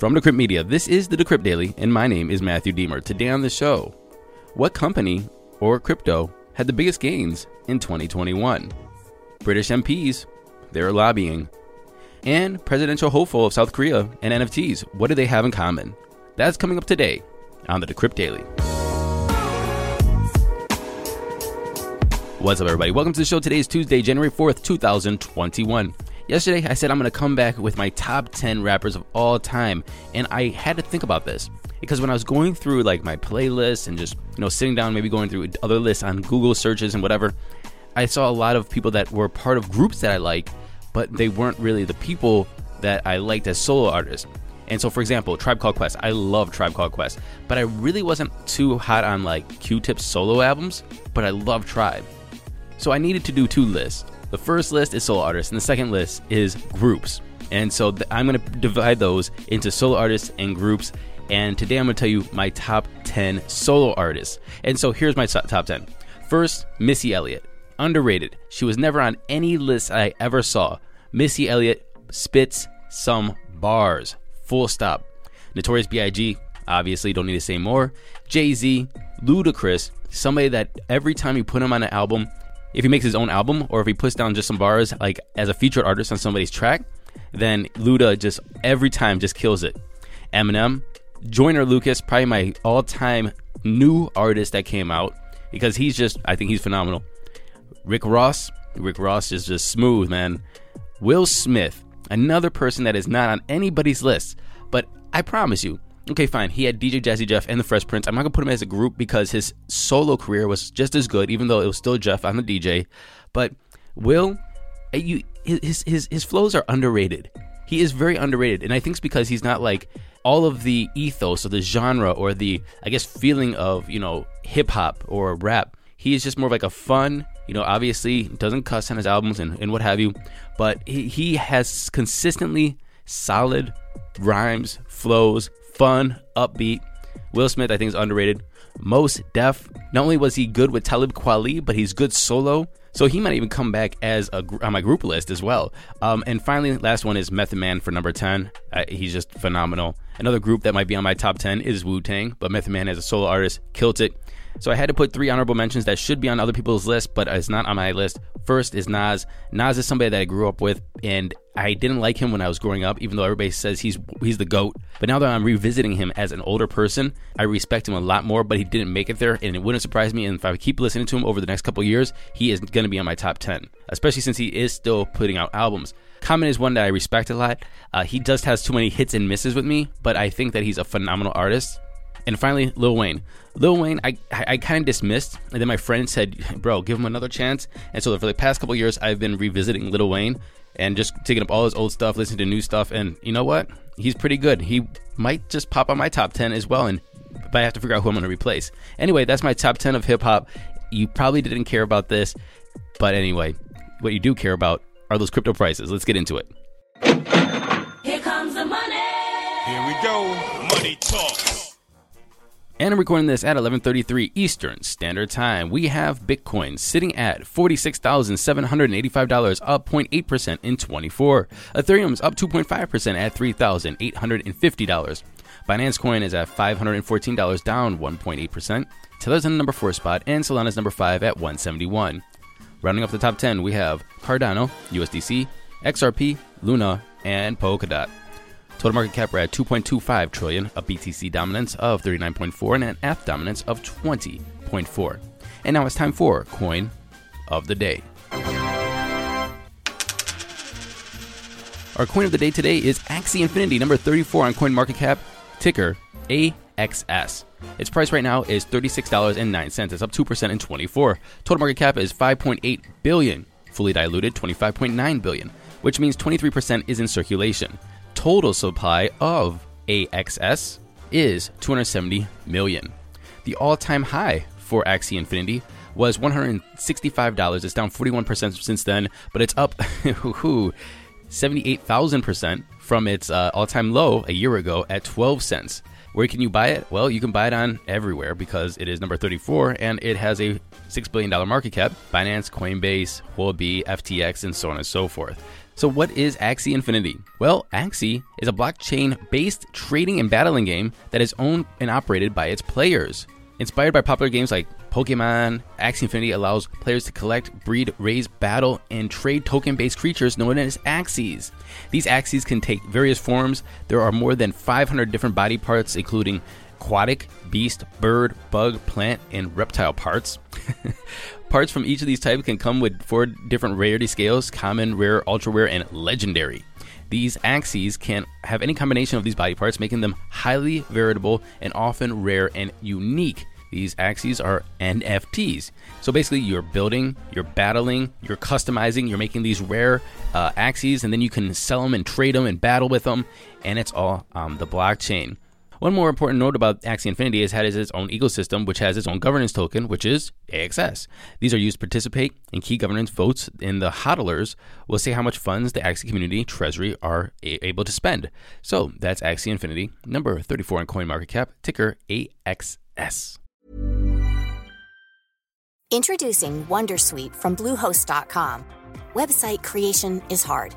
From Decrypt Media, this is the Decrypt Daily, and my name is Matthew Diemer. Today on the show, what company or crypto had the biggest gains in 2021? British MPs, they're lobbying. And presidential hopeful of South Korea and NFTs, what do they have in common? That's coming up today on the Decrypt Daily. What's up, everybody? Welcome to the show. Today is Tuesday, January 4th, 2021. Yesterday, I said I'm going to come back with my top 10 rappers of all time, and I had to think about this because when I was going through like my playlists and just you know sitting down, maybe going through other lists on Google searches and whatever, I saw a lot of people that were part of groups that I like, but they weren't really the people that I liked as solo artists. And so, for example, Tribe Called Quest, I love Tribe Called Quest, but I really wasn't too hot on like Q-Tip's solo albums, but I love Tribe. So I needed to do two lists. The first list is solo artists, and the second list is groups. And so th- I'm going to divide those into solo artists and groups. And today I'm going to tell you my top 10 solo artists. And so here's my top 10. First, Missy Elliott. Underrated. She was never on any list I ever saw. Missy Elliott spits some bars. Full stop. Notorious B.I.G. Obviously, don't need to say more. Jay Z, Ludacris, somebody that every time you put him on an album, if he makes his own album or if he puts down just some bars like as a featured artist on somebody's track, then Luda just every time just kills it. Eminem, Joyner Lucas, probably my all-time new artist that came out because he's just I think he's phenomenal. Rick Ross, Rick Ross is just smooth, man. Will Smith, another person that is not on anybody's list, but I promise you, okay, fine. He had DJ Jazzy Jeff and the Fresh Prince. I'm not gonna put him as a group because his solo career was just as good, even though it was still Jeff on the DJ. But Will, eh, you his his his flows are underrated. He is very underrated, and I think it's because he's not like all of the ethos or the genre or the I guess feeling of you know hip hop or rap. He is just more of like a fun, you know, obviously doesn't cuss on his albums and, and what have you, but he, he has consistently solid rhymes, flows, fun, upbeat. Will Smith, I think, is underrated. Mos Def, not only was he good with Talib Kweli, but he's good solo. So he might even come back as a on my group list as well. Um, and finally, last one is Method Man for number ten. Uh, he's just phenomenal. Another group that might be on my top ten is Wu Tang, but Method Man as a solo artist killed it. So I had to put three honorable mentions that should be on other people's list, but it's not on my list. First is Nas. Nas is somebody that I grew up with, and I didn't like him when I was growing up, even though everybody says he's he's the goat. But now that I'm revisiting him as an older person, I respect him a lot more. But he didn't make it there, and it wouldn't surprise me. And if I keep listening to him over the next couple years, he is going to be on my top ten, especially since he is still putting out albums. Common is one that I respect a lot. Uh, he just has too many hits and misses with me, but I think that he's a phenomenal artist. And finally, Lil Wayne. Lil Wayne, I, I, I kind of dismissed, and then my friend said, "Bro, give him another chance." And so for the past couple years, I've been revisiting Lil Wayne and just taking up all his old stuff, listening to new stuff. And you know what? He's pretty good. He might just pop on my top ten as well. And but I have to figure out who I'm going to replace. Anyway, that's my top ten of hip hop. You probably didn't care about this, but anyway, what you do care about are those crypto prices. Let's get into it. Here comes the money. Here we go. Money talk. And I'm recording this at 11:33 Eastern Standard Time. We have Bitcoin sitting at $46,785, up 0.8% in 24. Ethereum's up 2.5% at $3,850. Binance Coin is at $514, down 1.8%. Tether's in the number 4 spot and Solana's number 5 at 171. Rounding off the top 10, we have Cardano, USDC, XRP, Luna, and Polkadot. Total market cap we're at 2.25 trillion, a BTC dominance of 39.4 and an ETH dominance of 20.4. And now it's time for coin of the day. Our coin of the day today is Axie Infinity, number 34 on CoinMarketCap, ticker AXS. Its price right now is $36.09. It's up 2% in 24. Total market cap is 5.8 billion. Fully diluted 25.9 billion. which means 23% is in circulation. Total supply of AXS is 270 million. The all time high for Axie Infinity was $165. It's down 41% since then, but it's up 78,000% from its uh, all time low a year ago at 12 cents. Where can you buy it? Well, you can buy it on everywhere because it is number 34 and it has a $6 billion market cap Binance, Coinbase, Huobi, FTX, and so on and so forth. So, what is Axie Infinity? Well, Axie is a blockchain based trading and battling game that is owned and operated by its players. Inspired by popular games like Pokemon, Axie Infinity allows players to collect, breed, raise, battle, and trade token based creatures known as Axies. These Axies can take various forms. There are more than 500 different body parts, including aquatic, beast, bird, bug, plant, and reptile parts. parts from each of these types can come with four different rarity scales common, rare, ultra rare, and legendary. These Axies can have any combination of these body parts, making them highly variable and often rare and unique. These Axies are NFTs. So basically, you're building, you're battling, you're customizing, you're making these rare uh, Axies, and then you can sell them and trade them and battle with them, and it's all on the blockchain. One more important note about Axie Infinity is that it has its own ecosystem, which has its own governance token, which is AXS. These are used to participate in key governance votes, and the hodlers will say how much funds the Axie community treasury are a- able to spend. So that's Axie Infinity, number 34 in CoinMarketCap, ticker AXS. Introducing Wondersuite from Bluehost.com. Website creation is hard,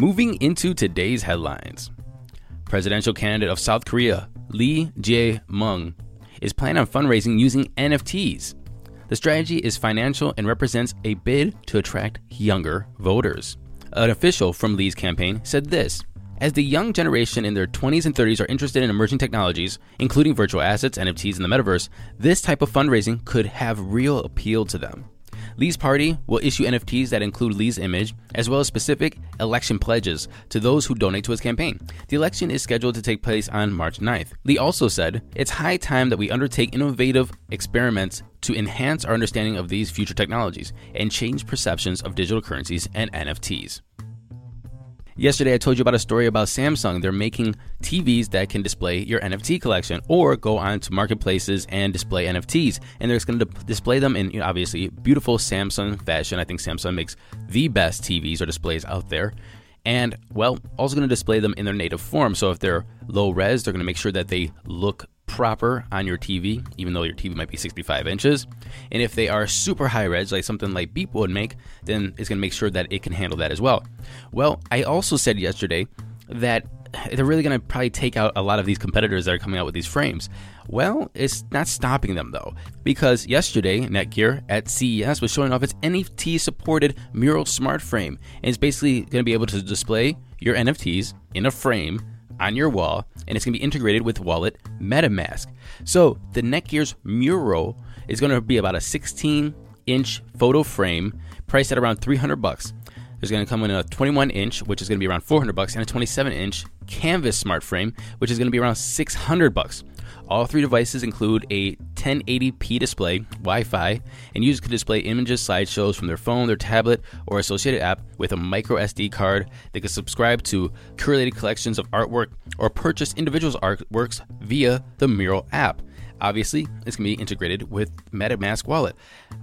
Moving into today's headlines Presidential candidate of South Korea, Lee Jae-myung, is planning on fundraising using NFTs. The strategy is financial and represents a bid to attract younger voters. An official from Lee's campaign said this As the young generation in their 20s and 30s are interested in emerging technologies, including virtual assets, NFTs, and the metaverse, this type of fundraising could have real appeal to them. Lee's party will issue NFTs that include Lee's image, as well as specific election pledges to those who donate to his campaign. The election is scheduled to take place on March 9th. Lee also said, It's high time that we undertake innovative experiments to enhance our understanding of these future technologies and change perceptions of digital currencies and NFTs. Yesterday, I told you about a story about Samsung. They're making TVs that can display your NFT collection or go on to marketplaces and display NFTs. And they're going to display them in, you know, obviously, beautiful Samsung fashion. I think Samsung makes the best TVs or displays out there. And, well, also going to display them in their native form. So if they're low res, they're going to make sure that they look proper on your TV, even though your TV might be 65 inches. And if they are super high res, like something like Beeple would make, then it's going to make sure that it can handle that as well. Well, I also said yesterday that they're really going to probably take out a lot of these competitors that are coming out with these frames. Well, it's not stopping them though, because yesterday Netgear at CES was showing off its NFT supported Mural Smart Frame, and it's basically going to be able to display your NFTs in a frame on your wall, and it's going to be integrated with Wallet MetaMask. So the Netgear's Mural is going to be about a 16 inch photo frame priced at around 300 bucks. There's going to come in a 21 inch, which is going to be around 400 bucks, and a 27 inch canvas smart frame, which is going to be around 600 bucks. All three devices include a 1080p display, Wi Fi, and users can display images, slideshows from their phone, their tablet, or associated app with a micro SD card. They can subscribe to curated collections of artwork or purchase individuals' artworks via the Mural app. Obviously, it's going to be integrated with MetaMask Wallet.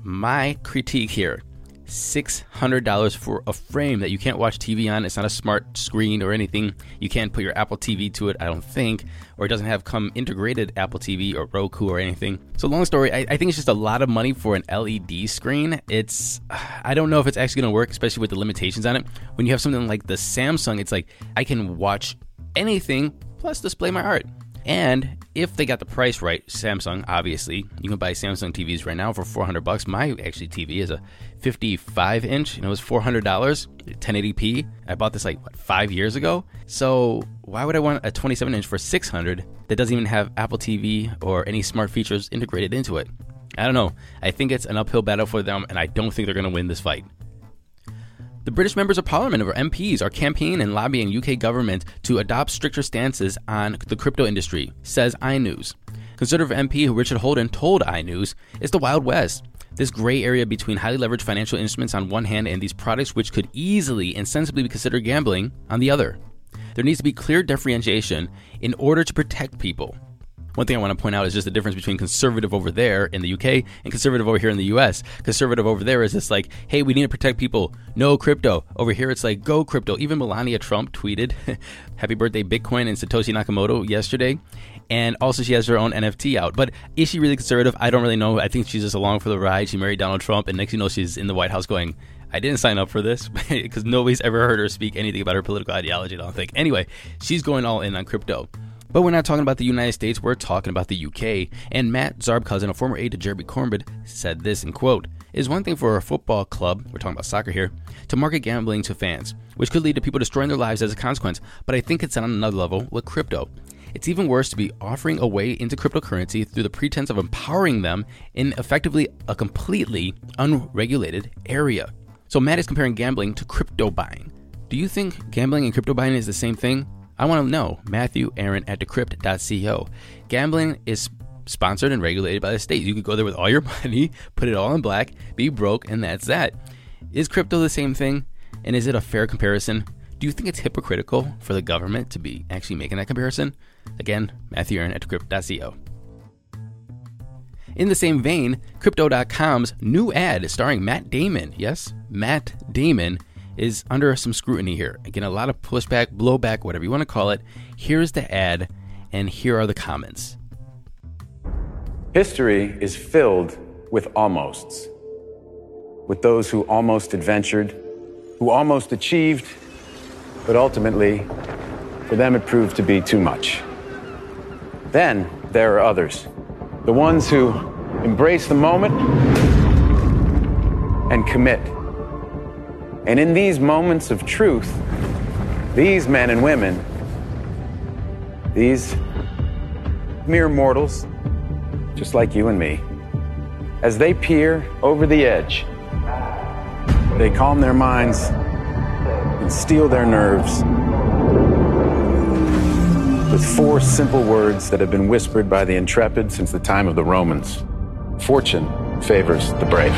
My critique here $600 for a frame that you can't watch TV on. It's not a smart screen or anything. You can't put your Apple TV to it, I don't think, or it doesn't have come integrated Apple TV or Roku or anything. So, long story, I, I think it's just a lot of money for an LED screen. It's, I don't know if it's actually going to work, especially with the limitations on it. When you have something like the Samsung, it's like I can watch anything plus display my art. And if they got the price right, Samsung, obviously, you can buy Samsung TVs right now for 400 bucks. My actually TV is a 55 inch, and it was $400, 1080p. I bought this like what five years ago. So why would I want a 27 inch for 600 that doesn't even have Apple TV or any smart features integrated into it? I don't know. I think it's an uphill battle for them, and I don't think they're going to win this fight. The British members of parliament, or MPs, are campaigning and lobbying UK government to adopt stricter stances on the crypto industry, says iNews. Conservative MP Richard Holden told iNews it's the Wild West. This gray area between highly leveraged financial instruments on one hand and these products which could easily and sensibly be considered gambling on the other. There needs to be clear differentiation in order to protect people. One thing I want to point out is just the difference between conservative over there in the UK and conservative over here in the US. Conservative over there is just like, hey, we need to protect people. No crypto. Over here, it's like, go crypto. Even Melania Trump tweeted, happy birthday, Bitcoin and Satoshi Nakamoto yesterday. And also, she has her own NFT out. But is she really conservative? I don't really know. I think she's just along for the ride. She married Donald Trump, and next you know, she's in the White House going, I didn't sign up for this because nobody's ever heard her speak anything about her political ideology, I don't think. Anyway, she's going all in on crypto. But we're not talking about the United States, we're talking about the UK. And Matt Zarb-Cousin, a former aide to Jeremy Corbyn, said this in quote, is one thing for a football club, we're talking about soccer here, to market gambling to fans, which could lead to people destroying their lives as a consequence, but I think it's on another level with crypto. It's even worse to be offering a way into cryptocurrency through the pretense of empowering them in effectively a completely unregulated area. So Matt is comparing gambling to crypto buying. Do you think gambling and crypto buying is the same thing? I want to know. Matthew Aaron at decrypt.co. Gambling is sponsored and regulated by the state. You could go there with all your money, put it all in black, be broke, and that's that. Is crypto the same thing? And is it a fair comparison? Do you think it's hypocritical for the government to be actually making that comparison? Again, Matthew Aaron at decrypt.co. In the same vein, Crypto.com's new ad starring Matt Damon, yes, Matt Damon, is under some scrutiny here. Again, a lot of pushback, blowback, whatever you want to call it. Here's the ad, and here are the comments. History is filled with almosts, with those who almost adventured, who almost achieved, but ultimately, for them it proved to be too much. Then there are others, the ones who embrace the moment and commit and in these moments of truth, these men and women, these mere mortals, just like you and me, as they peer over the edge, they calm their minds and steel their nerves with four simple words that have been whispered by the intrepid since the time of the Romans Fortune favors the brave.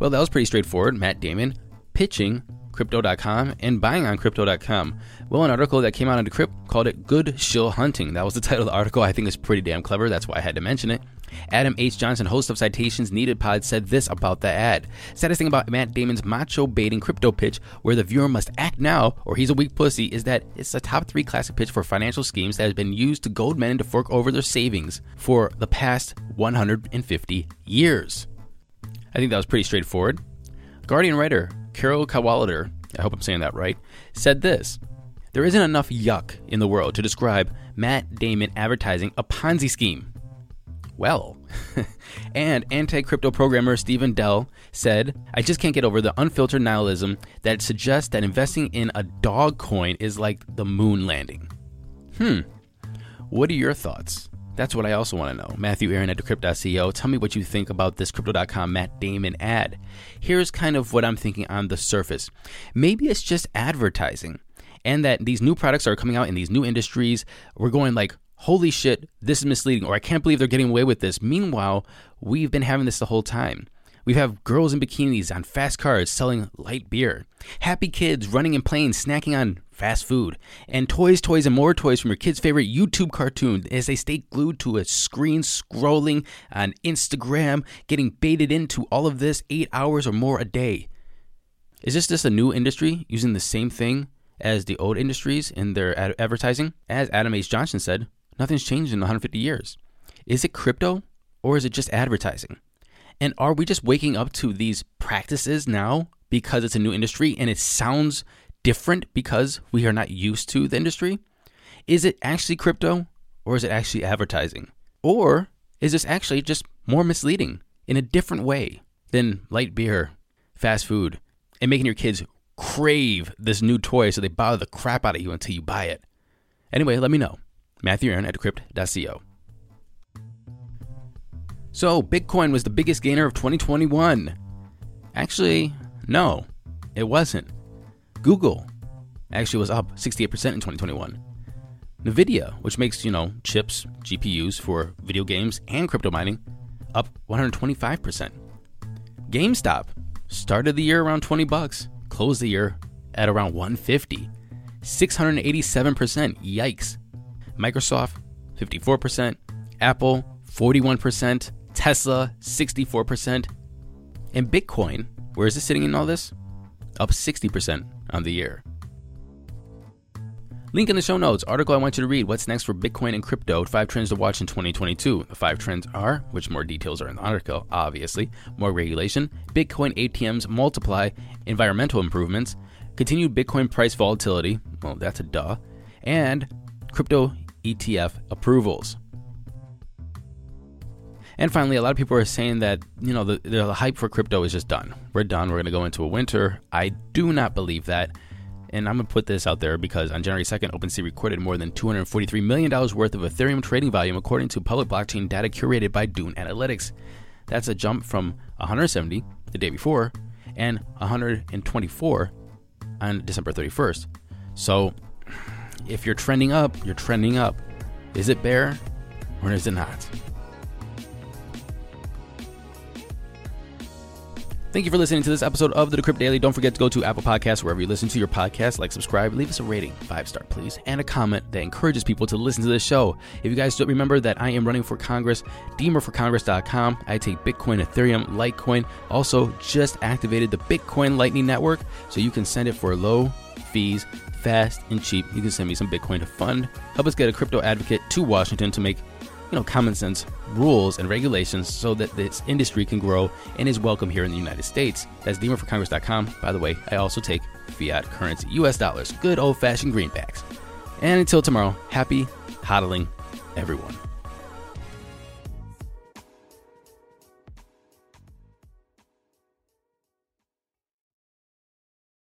Well, that was pretty straightforward. Matt Damon pitching Crypto.com and buying on Crypto.com. Well, an article that came out on Decrypt called it Good Shill Hunting. That was the title of the article. I think it's pretty damn clever. That's why I had to mention it. Adam H. Johnson, host of Citations Needed Pod, said this about the ad. Saddest thing about Matt Damon's macho baiting crypto pitch, where the viewer must act now or he's a weak pussy, is that it's a top three classic pitch for financial schemes that has been used to goad men into fork over their savings for the past 150 years. I think that was pretty straightforward. Guardian writer Carol Cadwalladr, I hope I'm saying that right, said this There isn't enough yuck in the world to describe Matt Damon advertising a Ponzi scheme. Well, and anti crypto programmer Stephen Diehl said, I just can't get over the unfiltered nihilism that suggests that investing in a dog coin is like the moon landing. Hmm. What are your thoughts? That's what I also want to know. Matthew Aaron at Decrypt.co. Tell me what you think about this Crypto.com Matt Damon ad. Here's kind of what I'm thinking on the surface. Maybe it's just advertising, and that these new products are coming out in these new industries. We're going like, holy shit, this is misleading, or I can't believe they're getting away with this. Meanwhile, we've been having this the whole time. We have girls in bikinis on fast cars selling light beer. Happy kids running and playing, snacking on fast food. And toys, toys, and more toys from your kid's favorite YouTube cartoon as they stay glued to a screen scrolling on Instagram, getting baited into all of this eight hours or more a day. Is this just a new industry using the same thing as the old industries in their ad- advertising? As Adam H. Johnson said, nothing's changed in 150 years. Is it crypto or is it just advertising? And are we just waking up to these practices now because it's a new industry and it sounds different because we are not used to the industry? Is it actually crypto or is it actually advertising? Or is this actually just more misleading in a different way than light beer, fast food, and making your kids crave this new toy so they bother the crap out of you until you buy it? Anyway, let me know. Matthew Aaron at decrypt.co. So, Bitcoin was the biggest gainer of 2021. Actually, no, it wasn't. Google actually was up 68% in 2021. Nvidia, which makes, you know, chips, GPUs for video games and crypto mining, up 125%. GameStop started the year around 20 bucks, closed the year at around 150. 687%. Yikes. Microsoft 54%, Apple 41%, Tesla 64%, and Bitcoin, where is it sitting in all this? Up 60% on the year. Link in the show notes. Article I want you to read. What's next for Bitcoin and crypto? Five trends to watch in 2022. The five trends are, which more details are in the article, obviously, more regulation, Bitcoin ATMs multiply, environmental improvements, continued Bitcoin price volatility, well, that's a duh, and crypto ETF approvals. And finally, a lot of people are saying that, you know, the, the hype for crypto is just done. We're done. We're going to go into a winter. I do not believe that. And I'm going to put this out there because on January 2nd, OpenSea recorded more than $243 million worth of Ethereum trading volume, according to public blockchain data curated by Dune Analytics. That's a jump from 170 the day before and 124 on December 31st. So if you're trending up, you're trending up. Is it bear or is it not? Thank you for listening to this episode of the Decrypt Daily. Don't forget to go to Apple Podcasts, wherever you listen to your podcast, like, subscribe, leave us a rating, five star, please, and a comment that encourages people to listen to this show. If you guys don't remember that I am running for Congress, diemerforcongress.com. I take Bitcoin, Ethereum, Litecoin. Also, just activated the Bitcoin Lightning Network, so you can send it for low fees, fast and cheap. You can send me some Bitcoin to fund, help us get a crypto advocate to Washington to make you know, common sense rules and regulations so that this industry can grow and is welcome here in the United States. That's diemerforcongress.com. By the way, I also take fiat currency, US dollars, good old fashioned greenbacks. And until tomorrow, happy hodling, everyone.